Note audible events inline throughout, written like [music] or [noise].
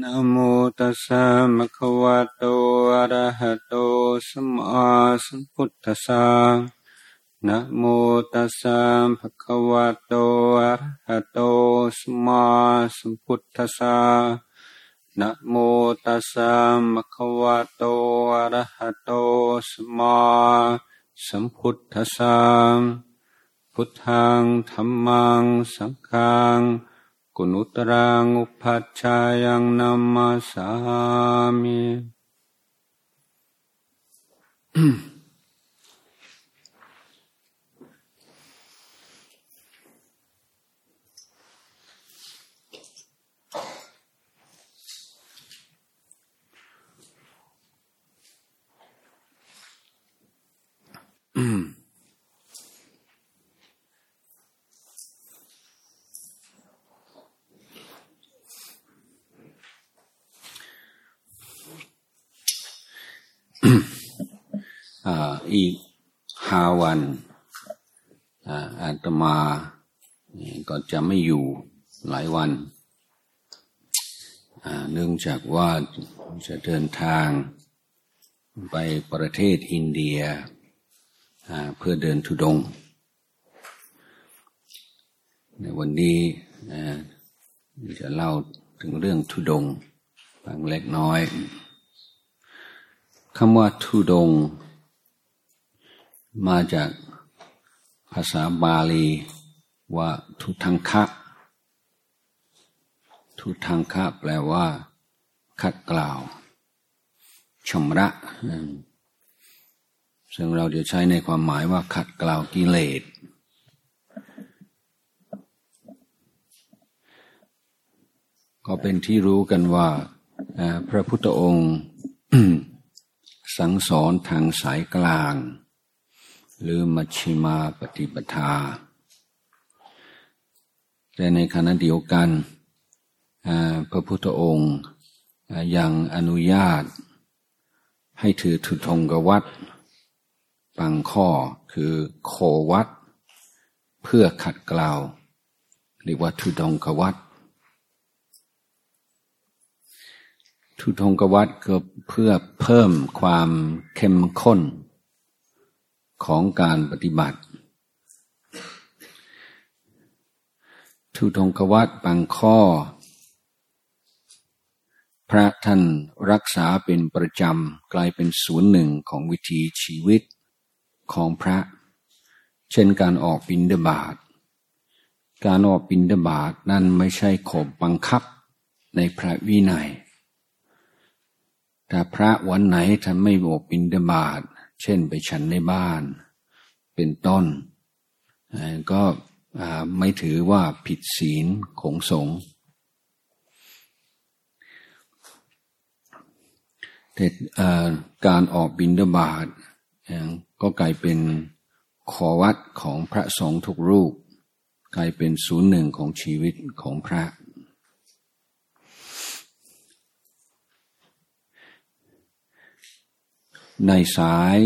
นะโมตัสสะมะคะวะโตอะระหะโตสัมมาสัมพุทธัสสะนะโมตัสสะภะคะวะโตอะระหะโตสัมมาสัมพุทธัสสะนะโมตัสสะมะคะวะโตอะระหะโตสัมมาสัมพุทธัสสะพุทธังธัมมังสังฆัง กุณุตรังอุปัชฌายังนัมมาสามิอี กห้าวันอาตมาก็จะไม่อยู่หลายวัน เนื่องจากว่าจะเดินทางไปประเทศอินเดียเพื่อเดินทุดง ในวันนี้จะเล่าถึงเรื่องทุดงบางเล็กน้อย คำว่าทุดง มาจากภาษาบาลีว่าทุทังคะทุทังคะแปลว่าขัดกล่าวชำระซึ่งเราจะใช้ในความหมายว่าขัดกล่าวกิเลสก็เป็นที่รู้กันว่าพระพุทธองค์ สังสอนทางสายกลาง หรือมัชชิมาปฏิปทา แต่ในขณะเดียวกัน พระพุทธองค์ยังอนุญาต ให้ถือทุทงกวัดบางข้อคือโควัดเพื่อขัดเกลาเรียกว่าทุทงกวัด ทุทงกวัดก็เพื่อเพิ่มความเข้มข้นของการปฏิบัติ ทุทงกวัตบางข้อ พระท่านรักษาเป็นประจำกลายเป็นศูนย์หนึ่งของวิถีชีวิตของพระ เช่นการออกบินเดบาตการออกบินเดบาตนั่นไม่ใช่ขบบังคับในพระวินัย แต่พระวันไหนท่านไม่ออกบินเดบาตเช่นไปฉันในบ้าน เป็นต้น ก็ไม่ถือว่าผิดศีลของสงฆ์แต่การออกบินดาบาตก็กลายเป็นขอวัดของพระสงฆ์ทุกรูป กลายเป็นศูนย์หนึ่งของชีวิตของพระ ในสาย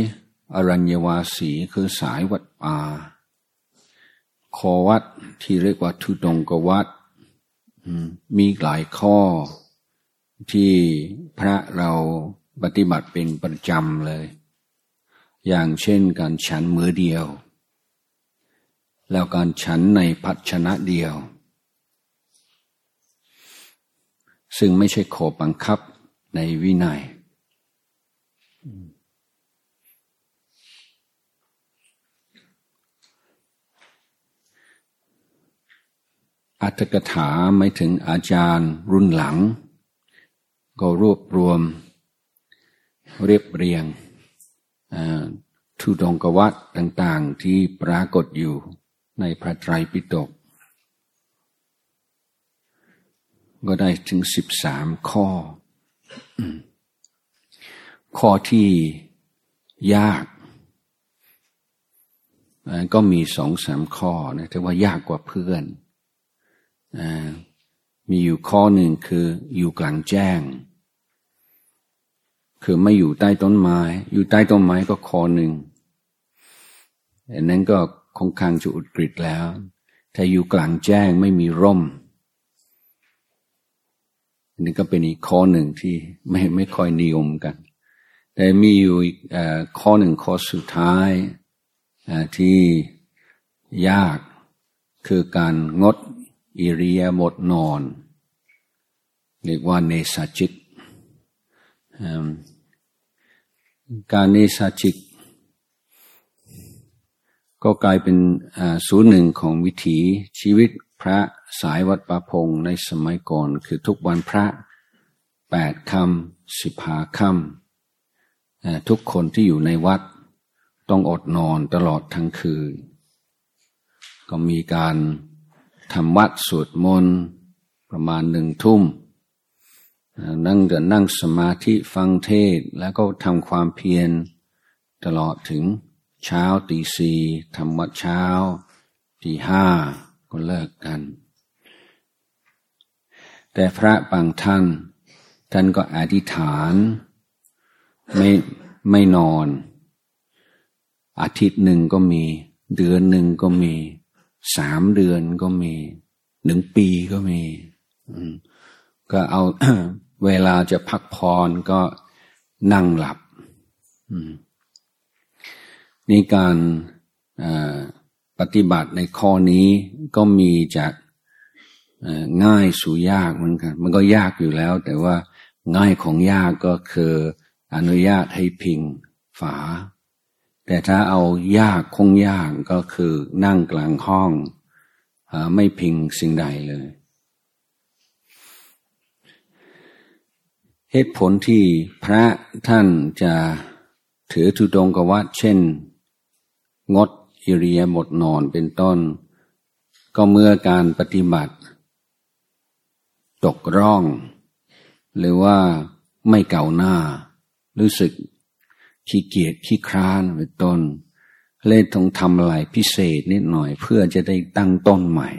อรัญญวาสีคือสายวัดป่าคอวัดที่เรียกว่าทุดงกวัดมีหลายข้อที่พระเราปฏิบัติเป็นประจำเลย อย่างเช่นการฉันมือเดียว แล้วการฉันในพัชนะเดียว ซึ่งไม่ใช่ขอบังคับในวินัย อัตถกถาไม่ถึงอาจารย์รุ่นหลัง ก็รวบรวม เรียบเรียงทุดงกวัตต่างๆที่ปรากฏอยู่ในพระไตรปิฎกก็ได้ถึงสิบสามข้อ ข้อที่ยาก ก็มีสองสามข้อนะแต่ว่ายากกว่าเพื่อน มีอยู่ข้อหนึ่งคืออยู่กลางแจ้ง คือไม่อยู่ใต้ต้นไม้ อยู่ใต้ต้นไม้ก็ข้อหนึ่งอันนั้นก็คงคังจะอุดกฤษแล้ว ถ้าอยู่กลางแจ้งไม่มีร่มอันนี้ก็เป็นอีกข้อหนึ่งที่ไม่ไม่ค่อยนิยมกัน แต่มีอยู่ข้อหนึ่งข้อสุดท้ายที่ยากคือการงด อิริยาบถนอน เรียกว่าเนสจิตการเนสจิตก็กลายเป็นศูนย์หนึ่งของวิถีชีวิตพระสายวัดประพงในสมัยก่อน คือทุกวันพระแปดคำสิบหาคำทุกคนที่อยู่ในวัดต้องอดนอนตลอดทั้งคืน ก็มีการ ทำวัดสวดมนต์ประมาณหนึ่งทุ่ม นั่งเดินนั่งสมาธิฟังเทศแล้วก็ทำความเพียรตลอดถึงเช้าตีสี่ทำวัดเช้าตีห้าก็เลิกกัน แต่พระบางท่าน ท่านก็อธิษฐานไม่ไม่นอน อาทิตย์หนึ่งก็มี เดือนหนึ่งก็มี สามเดือนก็มีหนึ่งปีก็มีก็เอาเวลาจะพักพรก็นั่งหลับนี่การปฏิบัติในข้อนี้ก็มีจากง่ายสู่ยากเหมือนกัน มันก็ยากอยู่แล้ว แต่ว่าง่ายของยากก็คืออนุญาตให้พิงฝา แต่ถ้าเอายากคงยากก็คือนั่งกลางห้องไม่พิงสิ่งใดเลย เหตุผลที่พระท่านจะถือทุดงกวัดเช่น งดอิริยาบถนอนเป็นต้น ก็เมื่อการปฏิบัติ ตกร่อง หรือว่าไม่เก่าหน้า รู้สึก ขี้เกียจขี้คร้านเป็นต้นเล่นต้องทำอะไรพิเศษนิดหน่อย เพื่อจะได้ตั้งต้นใหม่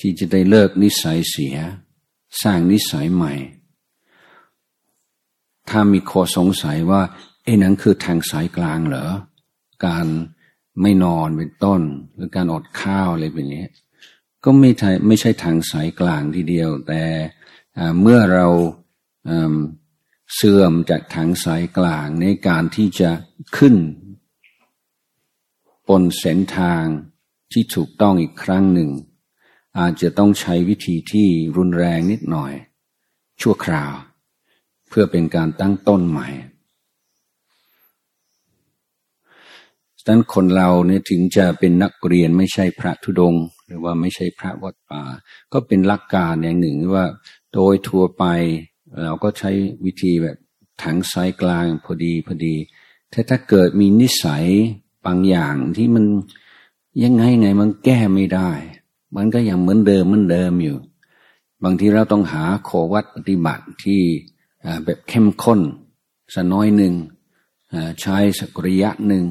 ที่จะได้เลิกนิสัยเสีย สร้างนิสัยใหม่ ถ้ามีข้อสงสัยว่าไอ้นั้นคือทางสายกลางเหรอ การไม่นอนเป็นต้น หรือการอดข้าวอะไรแบบนี้ก็ไม่ใช่ไม่ใช่ทางสายกลางทีเดียว แต่เมื่อเรา เสื่อมจากทางสายกลางในการที่จะขึ้นบนเส้นทางที่ถูกต้องอีกครั้งหนึ่ง อาจจะต้องใช้วิธีที่รุนแรงนิดหน่อย ชั่วคราว เพื่อเป็นการตั้งต้นใหม่ฉะนั้นคนเราเนี่ยถึงจะเป็นนักเรียนไม่ใช่พระธุดง หรือว่าไม่ใช่พระวัดป่า ก็เป็นหลักการอย่างหนึ่งว่าโดยทั่วไป เราก็ใช้วิธีแบบถังไซกลางพอดีพอดี ถ้าถ้าเกิดมีนิสัยบางอย่างที่มันยังไงไงมันแก้ไม่ได้ มันก็ยังเหมือนเดิมเหมือนเดิมอยู่ บางทีเราต้องหาโควัดปฏิบัติที่แบบเข้มข้นสักน้อยหนึ่งใช้สักระยะหนึ่ง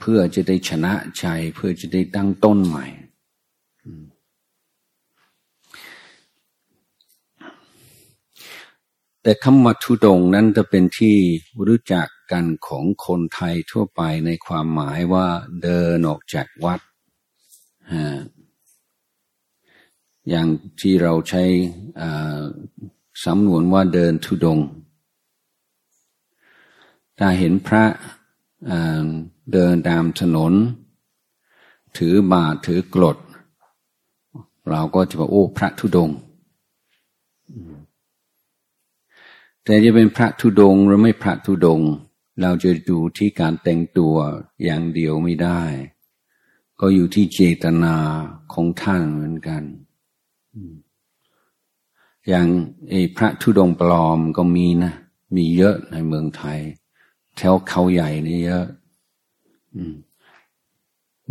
เพื่อจะได้ชนะใจเพื่อจะได้ตั้งต้นใหม่ แต่คำว่าทุดงนั้นจะเป็นที่รู้จักกันของคนไทยทั่วไปในความหมายว่าเดินออกจากวัด อย่างที่เราใช้สำนวนว่าเดินทุดง ถ้าเห็นพระเดินตามถนน ถือบาทถือกรด เราก็จะบอกโอ้พระธุดง แต่จะเป็นพระธุดงหรือไม่พระธุดง เราจะดูที่การแต่งตัวอย่างเดียวไม่ได้ ก็อยู่ที่เจตนาของท่านเหมือนกัน อย่างไอ้พระธุดงปลอมก็มีนะ มีเยอะในเมืองไทย แถวเขาใหญ่นี่เยอะ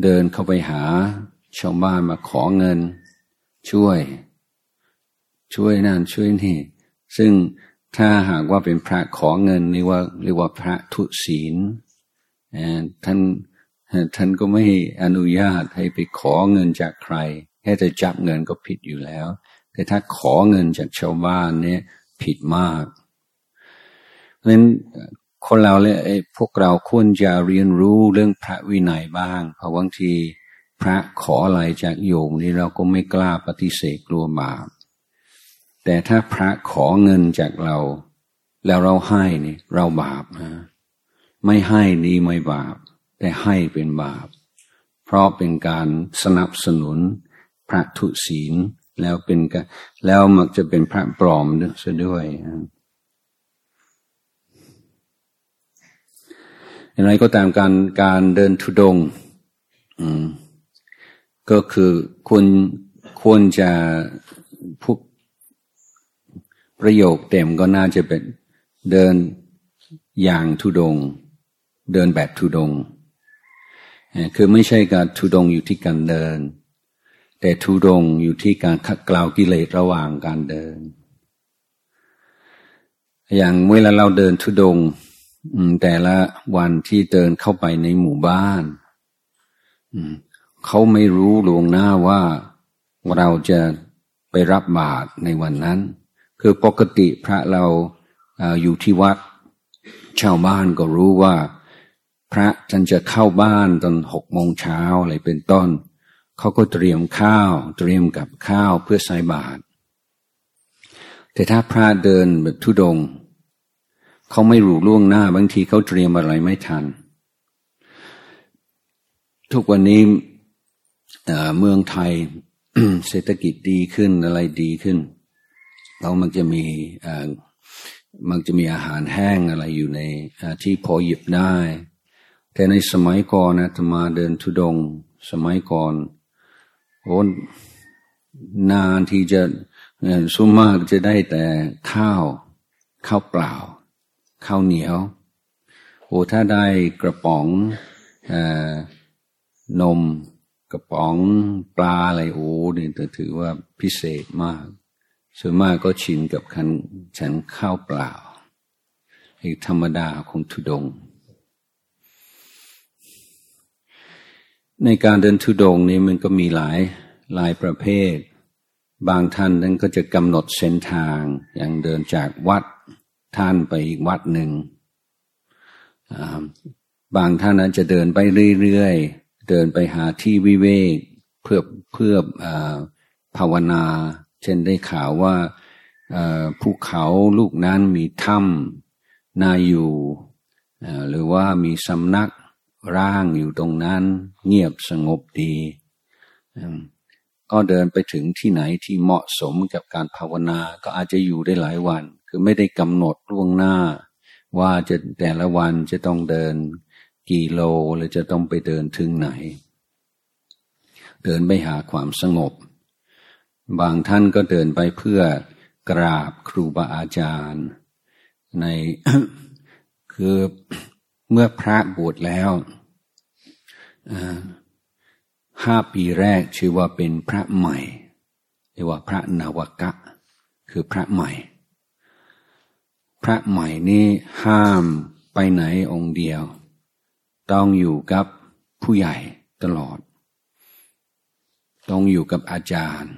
เดินเข้าไปหาชาวบ้านมาขอเงิน ช่วย ช่วยนั่นช่วยนี่ ซึ่ง ถ้าหากว่าเป็นพระขอเงินนี่ว่าเรียกว่าพระทุศีลท่านท่านก็ไม่อนุญาตให้ไปขอเงินจากใคร แค่จะจับเงินก็ผิดอยู่แล้ว แต่ถ้าขอเงินจากชาวบ้านเนี่ยผิดมาก เพราะฉะนั้นคนเราเลยพวกเราควรจะเรียนรู้เรื่องพระวินัยบ้าง เพราะบางทีพระขออะไรจากโยมนี่เราก็ไม่กล้าปฏิเสธกลัวบาป แต่ถ้าพระขอเงินจากเรา แล้วเราให้นี่เราบาปนะ ไม่ให้นี่ไม่บาป แต่ให้เป็นบาป เพราะเป็นการสนับสนุนพระทุศีลแล้วเป็นแล้วมักจะเป็นพระปลอมซะด้วยอย่างไรก็ตามการการเดินทุดงก็คือควรควรจะพวก ประโยคเต็มก็น่าจะเป็นเดินอย่างทุดง เดินแบบทุดง คือไม่ใช่การทุดงอยู่ที่การเดิน แต่ทุดงอยู่ที่การขัดเกลากิเลสระหว่างการเดิน อย่างเวลาเราเดินทุดงแต่ละวันที่เดินเข้าไปในหมู่บ้านเขาไม่รู้ลวงหน้าว่าเราจะไปรับบาตรในวันนั้น คือปกติพระเราอยู่ที่วัดชาวบ้านก็รู้ว่า พระท่านจะเข้าบ้านตอนหกโมงเช้าอะไรเป็นต้น เขาก็เตรียมข้าว เตรียมกับข้าวเพื่อใส่บาตรแต่ถ้าพระเดินแบบทุดง เขาไม่รู้ล่วงหน้าบางทีเขาเตรียมอะไรไม่ทัน ทุกวันนี้เมืองไทยเศรษฐกิจดีขึ้นอะไรดีขึ้น เรามันจะมีมันจะมีอาหารแห้งอะไรอยู่ในที่พอหยิบได้ แต่ในสมัยก่อนนะธรรมาเดินทุดง สมัยก่อนโอ้นานที่จะสุมากจะได้แต่ข้าวข้าวเปล่า ข้าวเหนียว โอ้ถ้าได้กระป๋องนมกระป๋องปลาอะไรโอ้เนี่ยถือว่าพิเศษมาก ส่วนมากก็ชินกับคันฉันข้าวเปล่าอีกธรรมดาของทุดง ในการเดินทุดงนี้มันก็มีหลายหลายประเภท บางท่านนั้นก็จะกำหนดเส้นทาง อย่างเดินจากวัดท่านไปอีกวัดหนึ่ง บางท่านนั้นจะเดินไปเรื่อยๆ เดินไปหาที่วิเวกเพื่อเพื่อภาวนา เช่นได้ข่าวว่าภูเขาลูกนั้นมีถ้ำนาอยู่ หรือว่ามีสำนักร่างอยู่ตรงนั้น เงียบสงบดี ก็เดินไปถึงที่ไหนที่เหมาะสมกับการภาวนาก็อาจจะอยู่ได้หลายวัน คือไม่ได้กำหนดล่วงหน้า ว่าจะแต่ละวันจะต้องเดินกี่โลหรือจะต้องไปเดินถึงไหน เดินไปหาความสงบ บางท่านก็เดินไปเพื่อกราบครูบาอาจารย์ ในคือเมื่อพระบวชแล้วห้าปีแรกชื่อว่าเป็นพระใหม่เรียกว่าพระนาวกะ คือพระใหม่ พระใหม่นี้ห้ามไปไหนองค์เดียว ต้องอยู่กับผู้ใหญ่ตลอด ต้องอยู่กับอาจารย์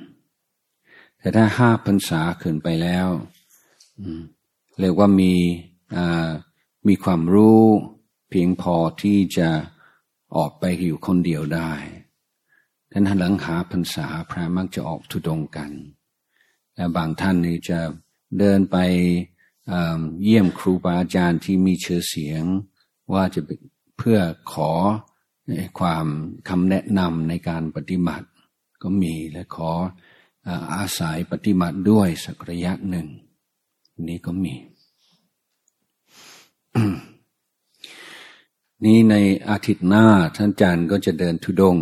แต่ถ้าห้าพรรษาขึ้นไปแล้วเรียกว่ามีมีความรู้เพียงพอที่จะออกไปอยู่คนเดียวได้ดังนั้นหลังหาพรรษาพระมักจะออกทุดงกัน และบางท่านนี่จะเดินไปเยี่ยมครูบาอาจารย์ที่มีเชื้อเสียง ว่าจะเพื่อขอความคำแนะนำในการปฏิบัติ ก็มีและขอ อาศัยปฏิบัติด้วยสักระยะหนึ่ง นี้ก็มี นี่ในอาทิตย์หน้าท่านอาจารย์ก็จะเดินทุดง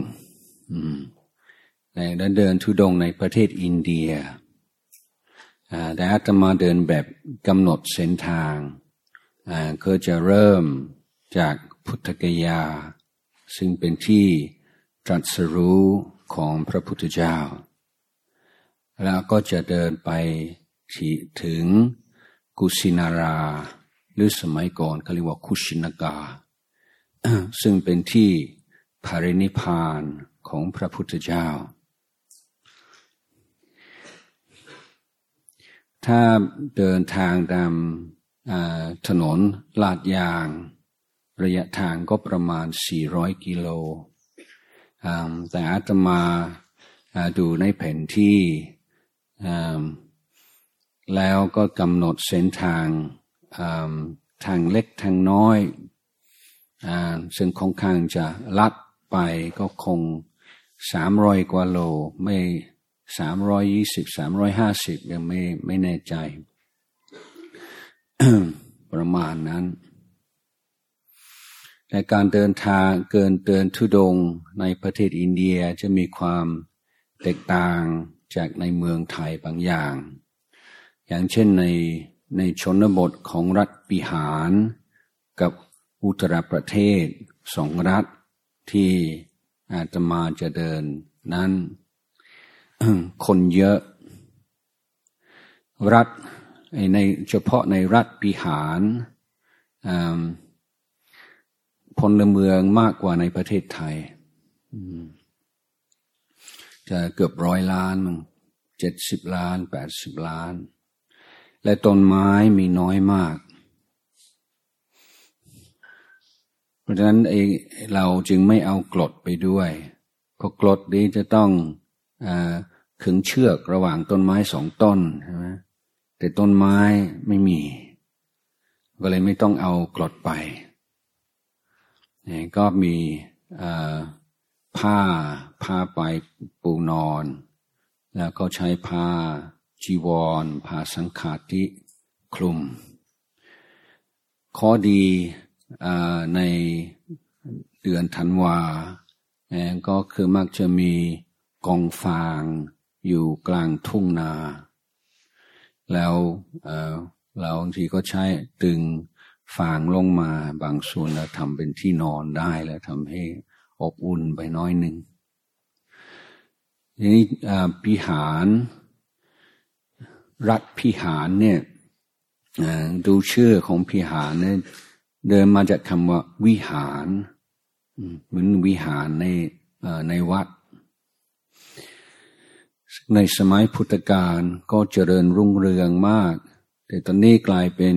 และเดินทุดงในประเทศอินเดียแต่อาตมาเดินแบบกำหนดเส้นทางก็จะเริ่มจากพุทธกยา ซึ่งเป็นที่ตรัสรู้ของพระพุทธเจ้า แล้วก็จะเดินไปถึงกุสินารา หรือสมัยก่อนเขาเรียกว่าคุชินากา ซึ่งเป็นที่ภารินิพานของพระพุทธเจ้า ถ้าเดินทางตามถนนลาดยาง ระยะทางก็ประมาณ 400 กิโล แต่อาตมาดูในแผนที่ แล้วก็กำหนดเส้นทางทางเล็กทางน้อยอซึ่งค่อนข้างจะลัดไปก็คงสามร้อยกว่าโล ไม่สามร้อยยี่สิบสามร้อยห้าสิบยังไม่ไม่แน่ใจ ประมาณนั้น ในการเดินทางเกินเดินทุดงในประเทศอินเดียจะมีความแตกต่าง จากในเมืองไทยบางอย่าง อย่างเช่นในในชนบทของรัฐปิหารกับอุตรประเทศสองรัฐที่อาตมาจะเดินนั้น คนเยอะ รัฐในเฉพาะในรัฐปิหารพลเมืองมากกว่าในประเทศไทย จะเกือบร้อยล้านมั้งเจ็ดสิบล้านแปดสิบล้าน และต้นไม้มีน้อยมาก เพราะฉะนั้นเองเราจึงไม่เอากรดไปด้วย เพราะกรดนี้จะต้องอขึงเชือกระหว่างต้นไม้สองต้นใช่ไหมแต่ต้นไม้ไม่มี ก็เลยไม่ต้องเอากรดไป ก็มี ผ้า ผ้าไปปูนอน แล้วก็ใช้ผ้าจีวร ผ้าสังขาติคลุม ข้อดีในเดือนธันวาก็คือมักจะมีกองฟางอยู่กลางทุ่งนา แล้วเราบางทีก็ใช้ตึงฟางลงมาบางส่วนแล้วทำเป็นที่นอนได้แล้วทำให้ อบอุ่นไปน้อยหนึ่งทีนี้พิหาร รัฐพิหารเนี่ยดูชื่อของพิหารเนี่ยเดินมาจากคำว่าวิหารเหมือนวิหารในในวัด ในสมัยพุทธกาลก็เจริญรุ่งเรืองมาก แต่ตอนนี้กลายเป็น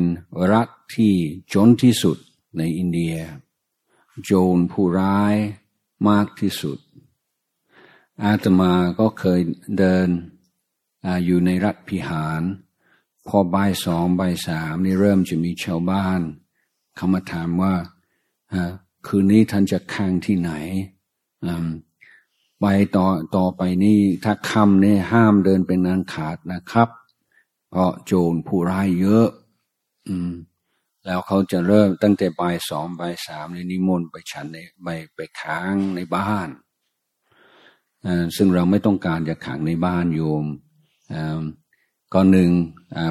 รัฐที่จนที่สุดในอินเดีย โจรผู้ร้าย มากที่สุด อาตมาก็เคยเดินออยู่ในรัฐพิหาร พอบ่ายสองบ่ายสามนี่เริ่มจะมีชาวบ้านเขามาถามว่าคืนนี้ท่านจะค้างที่ไหนไปต่อต่อไปนี่ถ้าคำเนี่ยห้ามเดินเป็นนางขาดนะครับ เพราะโจรผู้ร้ายเยอะ อืม แล้วเขาจะเริ่มตั้งแต่บ่ายสองบ่ายสามในนิมนต์ไปฉันในไปไปค้างในบ้าน ซึ่งเราไม่ต้องการจะขังในบ้านโยมก็หนึ่ง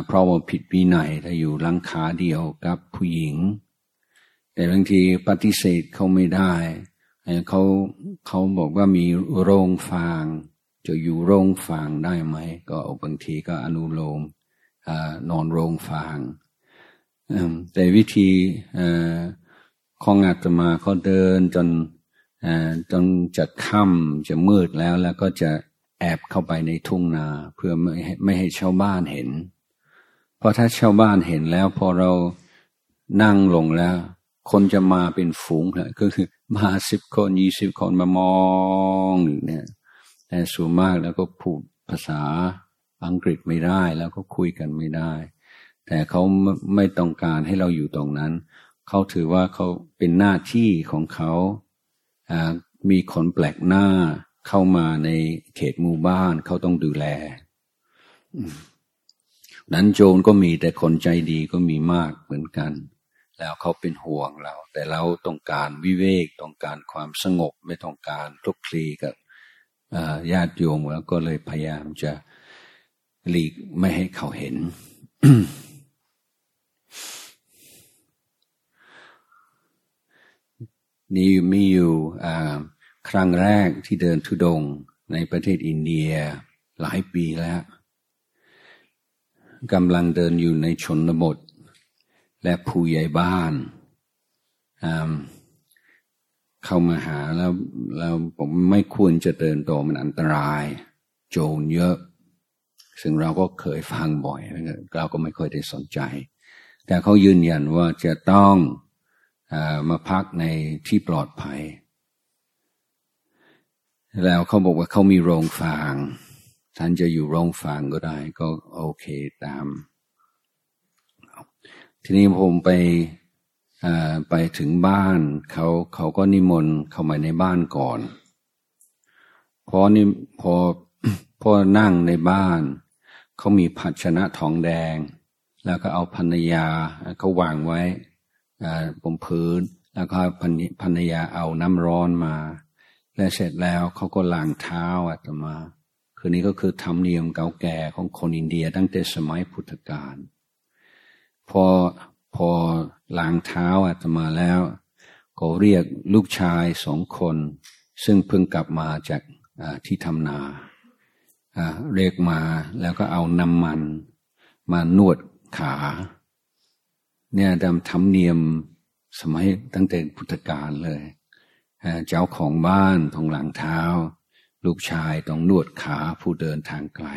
เพราะว่าผิดวินัยถ้าอยู่ลังคาเดียวกับผู้หญิง แต่บางทีปฏิเสธเขาไม่ได้เขาเขาบอกว่ามีโรงฟาง จะอยู่โรงฟางได้ไหม ก็บางทีก็อนุโลมนอนโรงฟาง แต่วิธีของอาตมาเขาเดินจนจนจะค่ำจะมืดแล้วแล้วก็จะแอบเข้าไปในทุ่งนาเพื่อไม่ให้ไม่ให้ชาวบ้านเห็น เพราะถ้าชาวบ้านเห็นแล้วพอเรานั่งลงแล้ว คนจะมาเป็นฝูงเลยก็คือมาสิบคนยี่สิบคนมามองเนี่ยแต่ส่วนมากแล้วก็พูดภาษาอังกฤษไม่ได้แล้วก็คุยกันไม่ได้ แต่เขาไม่ต้องการให้เราอยู่ตรงนั้น เขาถือว่าเขาเป็นหน้าที่ของเขามีคนแปลกหน้าเข้ามาในเขตหมู่บ้านเขาต้องดูแล นั้นโจรก็มีแต่คนใจดีก็มีมากเหมือนกัน แล้วเขาเป็นห่วงเรา แต่เราต้องการวิเวกต้องการความสงบไม่ต้องการทุกคลีกับญาติโยมแล้วก็เลยพยายามจะหลีกไม่ให้เขาเห็น นี่มีอยู่ครั้งแรกที่เดินทุดงในประเทศอินเดียหลายปีแล้วกำลังเดินอยู่ในชนบท และผู้ใหญ่บ้าน เข้ามาหาแล้วแล้วผมไม่ควรจะเดินต่อมันอันตราย โจรเยอะ ซึ่งเราก็เคยฟังบ่อย เราก็ไม่ค่อยได้สนใจ แต่เขายืนยันว่าจะต้อง มาพักในที่ปลอดภัย แล้วเขาบอกว่าเขามีโรงฟางท่านจะอยู่โรงฟางก็ได้ ก็โอเคตาม ทีนี้ผมไปไปถึงบ้านเขาเขาก็นิมนต์เข้ามาในบ้านก่อนพอนี่พอพอนั่งในบ้าน เขามีภาชนะทองแดง แล้วก็เอาภรรยาเขาวางไว้ บนพื้น แล้วก็ภรรยาเอาน้ำร้อนมา และเสร็จแล้วเขาก็ล้างเท้าอาตมา คือนี้ก็คือธรรมเนียมเก่าแก่ของคนอินเดียตั้งแต่สมัยพุทธกาลพอพอล้างเท้าอาตมาแล้ว ก็เรียกลูกชายสองคน ซึ่งเพิ่งกลับมาจากที่ทำนาเรียกมาแล้วก็เอาน้ำมัน มานวดขา เนี่ยดำทำเนียมสมัยตั้งแต่พุทธกาลเลย เจ้าของบ้านต้องหลังเท้า ลูกชายต้องนวดขาผู้เดินทางไกล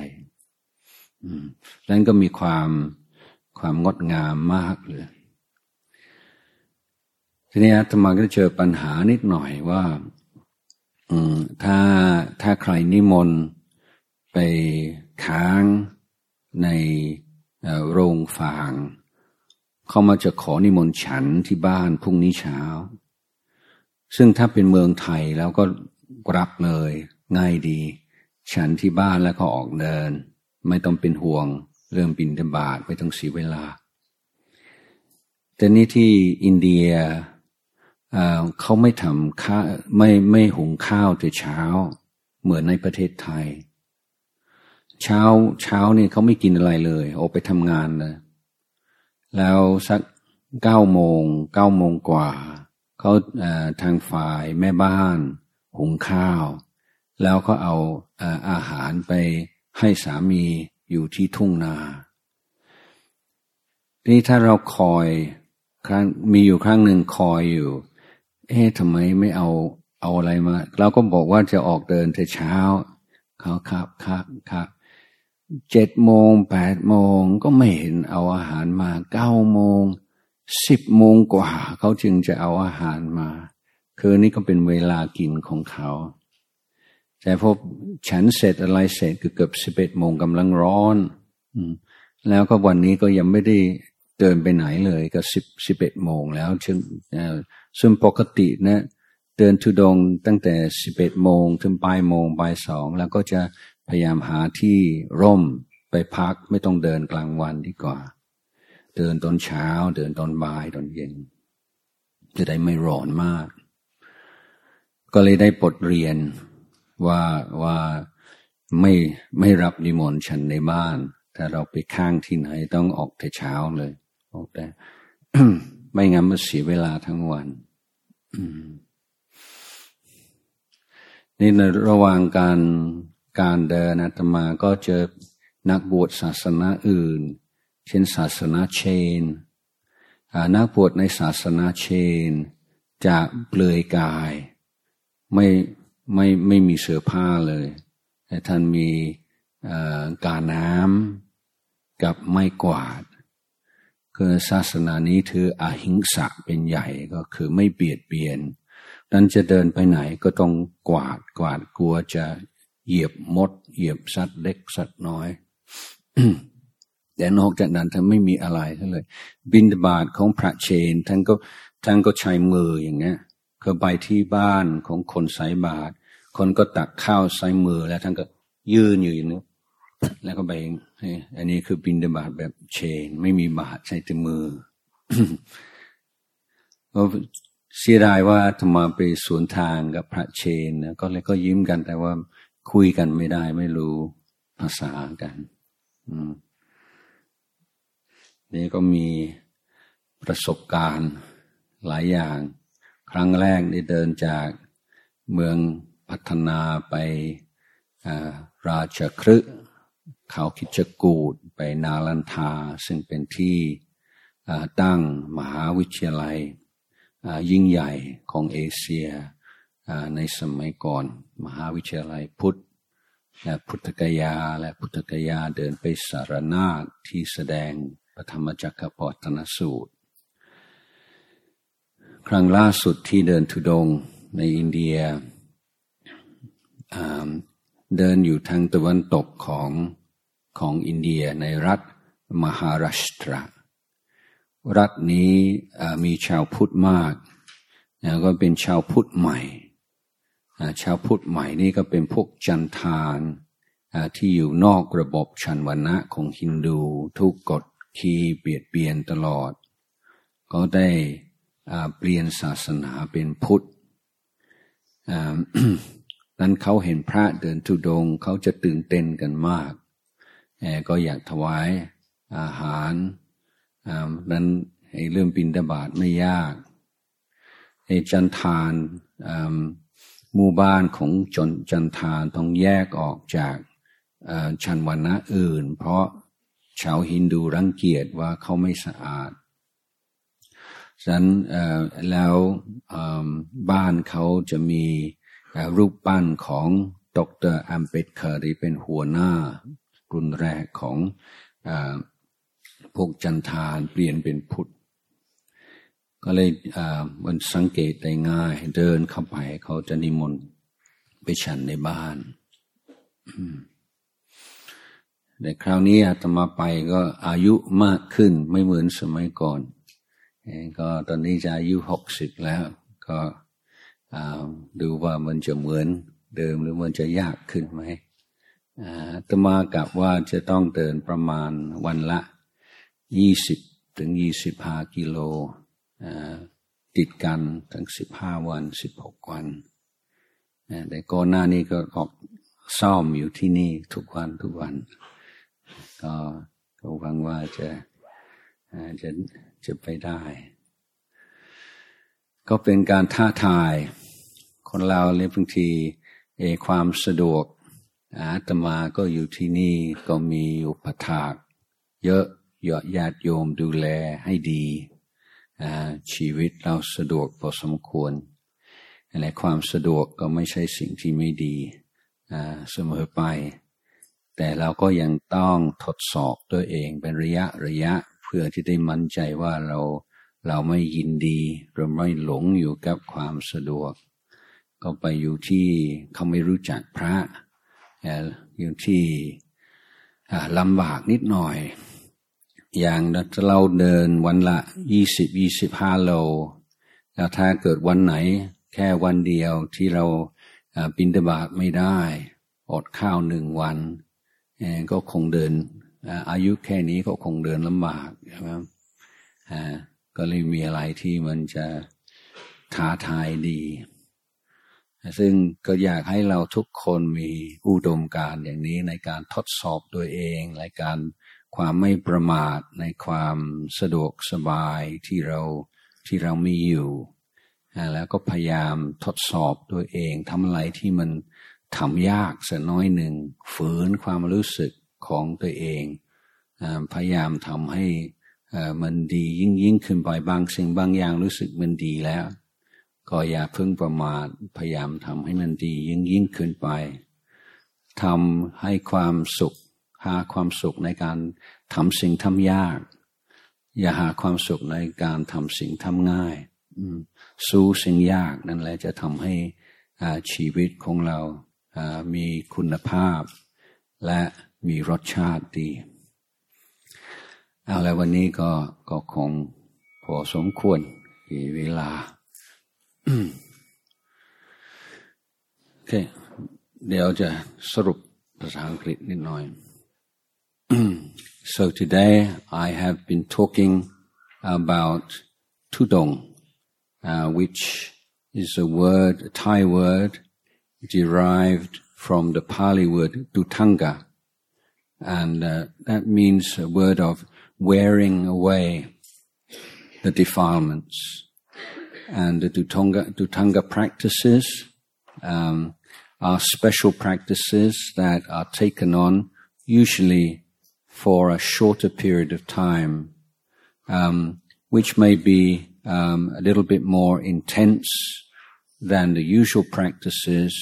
นั้นก็มีความความงดงามมากเลย ทีนี้อาตมาก็เจอปัญหานิดหน่อยว่าถ้าถ้าใครนิมนต์ไปค้างในโรงฟาง เขามาจะขอนิมนต์ฉันที่บ้านพรุ่งนี้เช้า ซึ่งถ้าเป็นเมืองไทยแล้วก็รับเลย ง่ายดี ฉันที่บ้านแล้วก็ออกเดิน ไม่ต้องเป็นห่วง เรื่องบินเดบาทไม่ต้องเสียเวลา แต่นี่ที่อินเดียเขาไม่ทำข้าไม่ไม่หุงข้าวแต่เช้า เหมือนในประเทศไทย เช้าเช้านี่เขาไม่กินอะไรเลย ออกไปทำงานเลย แล้วสักเก้าโมงเก้าโมงกว่าเขาทางฝ่ายแม่บ้านหุงข้าว แล้วก็เอาอาหารไปให้สามีอยู่ที่ทุ่งนาทีนี้ถ้าเราคอยครั้งมีอยู่ครั้งหนึ่งคอยอยู่ เอ๊ะทำไมไม่เอาเอาอะไรมา เราก็บอกว่าจะออกเดินแต่เช้าเขาครับครับครับ เจ็ดโมงแปดโมงก็ไม่เห็นเอาอาหารมาเก้าโมงสิบโมงกว่าเขาจึงจะเอาอาหารมา คือนี่ก็เป็นเวลากินของเขา แต่พบฉันเสร็จอะไรเสร็จก็เกือบสิบเอ็ดโมงกำลังร้อนแล้วก็วันนี้ก็ยังไม่ได้เดินไปไหนเลยก็สิบสิบเอ็ดโมงแล้วซึ่งซึ่งปกตินะเดินทุดงตั้งแต่สิบเอ็ดโมงถึงปลายโมงปลายสองแล้วก็จะ พยายามหาที่ร่มไปพักไม่ต้องเดินกลางวันดีกว่า เดินตอนเช้า เดินตอนบ่ายตอนเย็น จะได้ไม่ร้อนมาก ก็เลยได้บทเรียนว่าว่าไม่ไม่รับนิมนต์ฉันในบ้าน ถ้าเราไปข้างที่ไหนต้องออกแต่เช้าเลยออกแต่ไม่งั้นมันเสียเวลาทั้งวันนี่ในระหว่างการ การเดินอาตมาก็เจอนักบวชศาสนาอื่น เช่นศาสนาเชนนักบวชในศาสนาเชน จะเปลือยกาย ไม่ไม่ไม่มีเสื้อผ้าเลย แต่ท่านมีกาน้ำกับไม้กวาด คือศาสนานี้ถืออหิงสะเป็นใหญ่ก็คือไม่เบียดเบียนนั้นจะเดินไปไหนก็ต้องกวาดกวาดกลัวจะ เหยียบมด เหยียบสัตว์เล็กสัตว์น้อย แต่นอกจากนั้นท่านไม่มีอะไรท่านเลย บินบาตของพระเชนท่านก็ท่านก็ใช้มืออย่างเงี้ยคือไปที่บ้านของคนใส่บาตรคนก็ตักข้าวใส่มือแล้วท่านก็ยืนอยู่อย่างนี้แล้วก็ไปอันนี้คือบินดบาทแบบเชน ไม่มีบาทใช้แต่มือก็เสียดายว่าธรรมาไปสวนทางกับพระเชนนะก็เลยก็ยิ้มกันแต่ว่า คุยกันไม่ได้ไม่รู้ภาษากันนี่ก็มีประสบการณ์หลายอย่าง ครั้งแรกได้เดินจากเมืองพัฒนาไปราชครึเขาคิจกูดไปนาลันทา ซึ่งเป็นที่ตั้งมหาวิทยาลัยยิ่งใหญ่ของเอเชีย ในสมัยก่อน มหาวิทยาลัยพุทธและพุทธกยาและพุทธกยาเดินไปสารนาฏที่แสดงพระธรรมจักรปตนสูตร ครั้งล่าสุดที่เดินทุดงในอินเดีย เดินอยู่ทางตะวันตกของของอินเดียในรัฐมหาราชตรารัฐนี้มีชาวพุทธมากนะก็เป็นชาวพุทธใหม่ ชาวพุทธใหม่นี่ก็เป็นพวกจันทานที่อยู่นอกระบบชันวันะของฮินดูทุกกฎคีเบียดเบียนตลอด ก็ได้เปลี่ยนศาสนาเป็นพุทธนั้นเขาเห็นพระเดินทุดงเขาจะตื่นเต้นกันมาก ก็อยากถวายอาหารนั้นให้เรื่องบินดาบาดไม่ยากในจันทาน หมู่บ้านของจนจันทานต้องแยกออกจากชนวรรณะอื่น เพราะชาวฮินดูรังเกียจว่าเขาไม่สะอาดฉะนั้นแล้วบ้านเขาจะมีรูปปั้นของดรอัมเบดเคอร์ที่เป็นหัวหน้ารุ่นแรกของพวกจัณฑาลเปลี่ยนเป็นพุทธ ก็เลยมันสังเกตได้ง่าย เดินเข้าไปเขาจะนิมนต์ไปฉันในบ้านแต่คราวนี้อาตมาไปก็อายุมากขึ้นไม่เหมือนสมัยก่อน ก็ตอนนี้จะอายุหกสิบแล้ว ก็ดูว่ามันจะเหมือนเดิมหรือมันจะยากขึ้นไหมตมากับว่าจะต้องเดินประมาณวันละยี่สิบถึงยี่สิบห้ากิโล ติดกันทั้งสิบห้าวันสิบหกวัน แต่ก่อนหน้านี้ก็ออกซ่อมอยู่ที่นี่ทุกวันทุกวัน ก็ก็หวังว่าจะจะจะไปได้ ก็เป็นการท้าทายคนเราเลยบางทีเอความสะดวกอาตมาก็อยู่ที่นี่ก็มีอุปถาก เยอะยอดญาติโยมดูแลให้ดี ชีวิตเราสะดวกพอสมควรอะไรความสะดวกก็ไม่ใช่สิ่งที่ไม่ดีเสมอไป แต่เราก็ยังต้องทดสอบตัวเองเป็นระยะระยะเพื่อที่ได้มั่นใจว่าเราเราไม่ยินดีเราไม่หลงอยู่กับความสะดวก ก็ไปอยู่ที่เขาไม่รู้จักพระอยู่ที่ลำบากนิดหน่อย อย่างเราเดินวันละยี่สิบยี่สิบห้าโลแล้วถ้าเกิดวันไหนแค่วันเดียวที่เราบินตบาตไม่ได้อดข้าวหนึ่งวัน ก็คงเดินอายุแค่นี้ก็คงเดินลำบากใช่ไหมก็เลยมีอะไรที่มันจะท้าทายดี ซึ่งก็อยากให้เราทุกคนมีอุดมการอย่างนี้ในการทดสอบตัวเองในการ ความไม่ประมาทในความสะดวกสบายที่เราที่เรามีอยู่แล้วก็พยายามทดสอบตัวเองทำอะไรที่มันทำยากสักน้อยหนึ่งฝืนความรู้สึกของตัวเองพยายามทำให้มันดียิ่งยิ่งขึ้นไปบางสิ่งบางอย่างรู้สึกมันดีแล้ว ก็อย่าเพิ่งประมาทพยายามทำให้มันดียิ่งยิ่งขึ้นไปทำให้ความสุข หาความสุขในการทำสิ่งทำยาก อย่าหาความสุขในการทำสิ่งทำง่ายสู้สิ่งยากนั่นแหละจะทำให้ชีวิตของเรามีคุณภาพ และมีรสชาติดีเอาแล้ววันนี้ก็ก็คงพอสมควรเวลา okay เดี๋ยวจะสรุปภาษาอังกฤษนิดหน่อย [clears throat] so today I have been talking about tudong uh, which is a word a Thai word derived from the Pali word dutanga. And uh, that means a word of wearing away the defilements. And the Dutanga, Dutanga practices um, are special practices that are taken on usually for a shorter period of time, um, which may be um, a little bit more intense than the usual practices,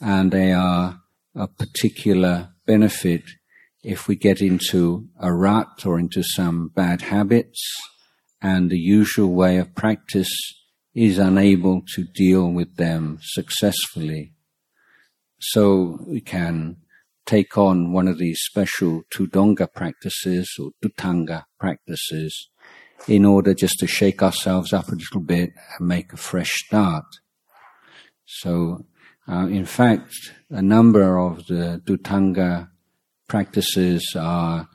and they are a particular benefit if we get into a rut or into some bad habits, and the usual way of practice is unable to deal with them successfully. So we can take on one of these special Tudonga practices or Dutanga practices in order just to shake ourselves up a little bit and make a fresh start. So, uh, in fact, a number of the Dhutanga practices are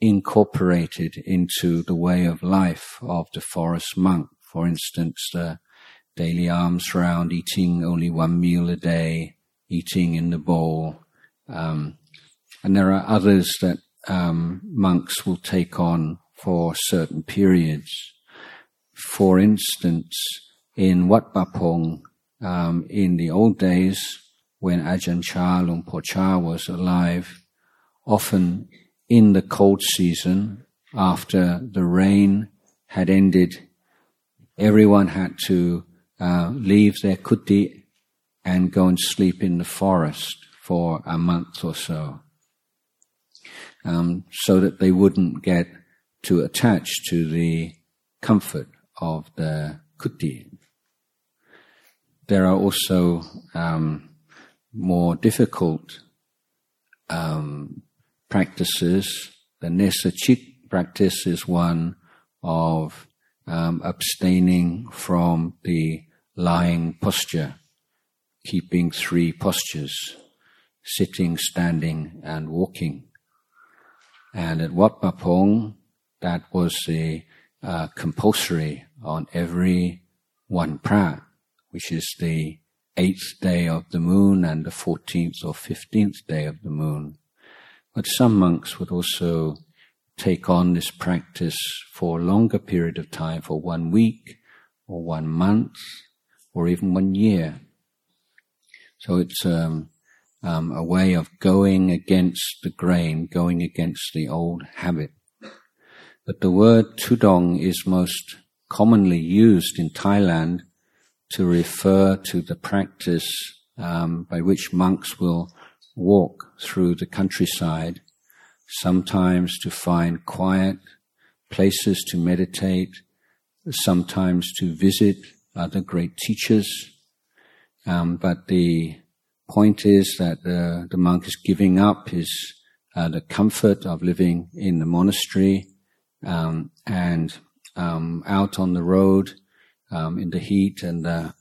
incorporated into the way of life of the forest monk. For instance, the daily alms round, eating only one meal a day, eating in the bowl. Um, and there are others that um, monks will take on for certain periods. For instance, in Wat Bapong, um, in the old days, when Ajahn Chah Luang Por Chah was alive, often in the cold season, after the rain had ended, everyone had to uh, leave their kuti and go and sleep in the forest for a month or so, um, so that they wouldn't get too attached to the comfort of the kuti. There are also um, more difficult um, practices. The Nesachit practice is one of um, abstaining from the lying posture, keeping three postures, sitting, standing, and walking. And at Wat Pong, that was the uh, compulsory on every one prat, which is the eighth day of the moon and the fourteenth or fifteenth day of the moon. But some monks would also take on this practice for a longer period of time, for one week or one month or even one year. So it's um, um, a way of going against the grain, going against the old habit. But the word tudong is most commonly used in Thailand to refer to the practice um, by which monks will walk through the countryside, sometimes to find quiet places to meditate, sometimes to visit other great teachers. Um, but the point is that the, the monk is giving up his uh, the comfort of living in the monastery um, and um, out on the road um, in the heat and uh,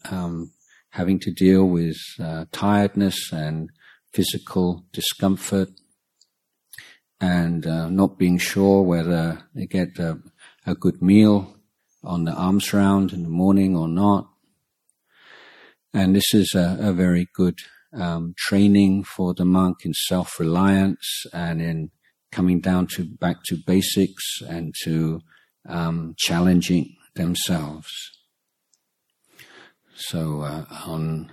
having to deal with uh, tiredness and physical discomfort and uh, not being sure whether they get a, a, good meal on the alms round in the morning or not. And this is a, a very good um, training for the monk in self-reliance and in coming down to back to basics and to um, challenging themselves. So uh, on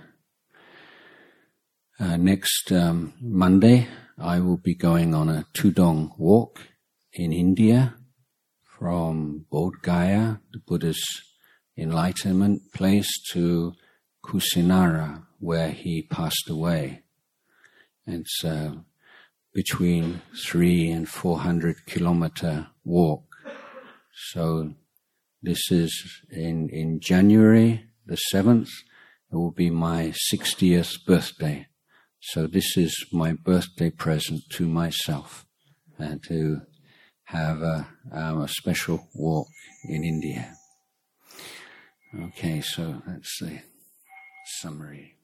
uh, next um, Monday, I will be going on a Tudong walk in India from Bodh Gaya, the Buddha's enlightenment place, to Kusinara, where he passed away. It's uh, between three and four hundred kilometer walk. So this is in, in January the 7th. It will be my 60th birthday. So this is my birthday present to myself and to have a, um, a special walk in India. Okay, so let's the summary.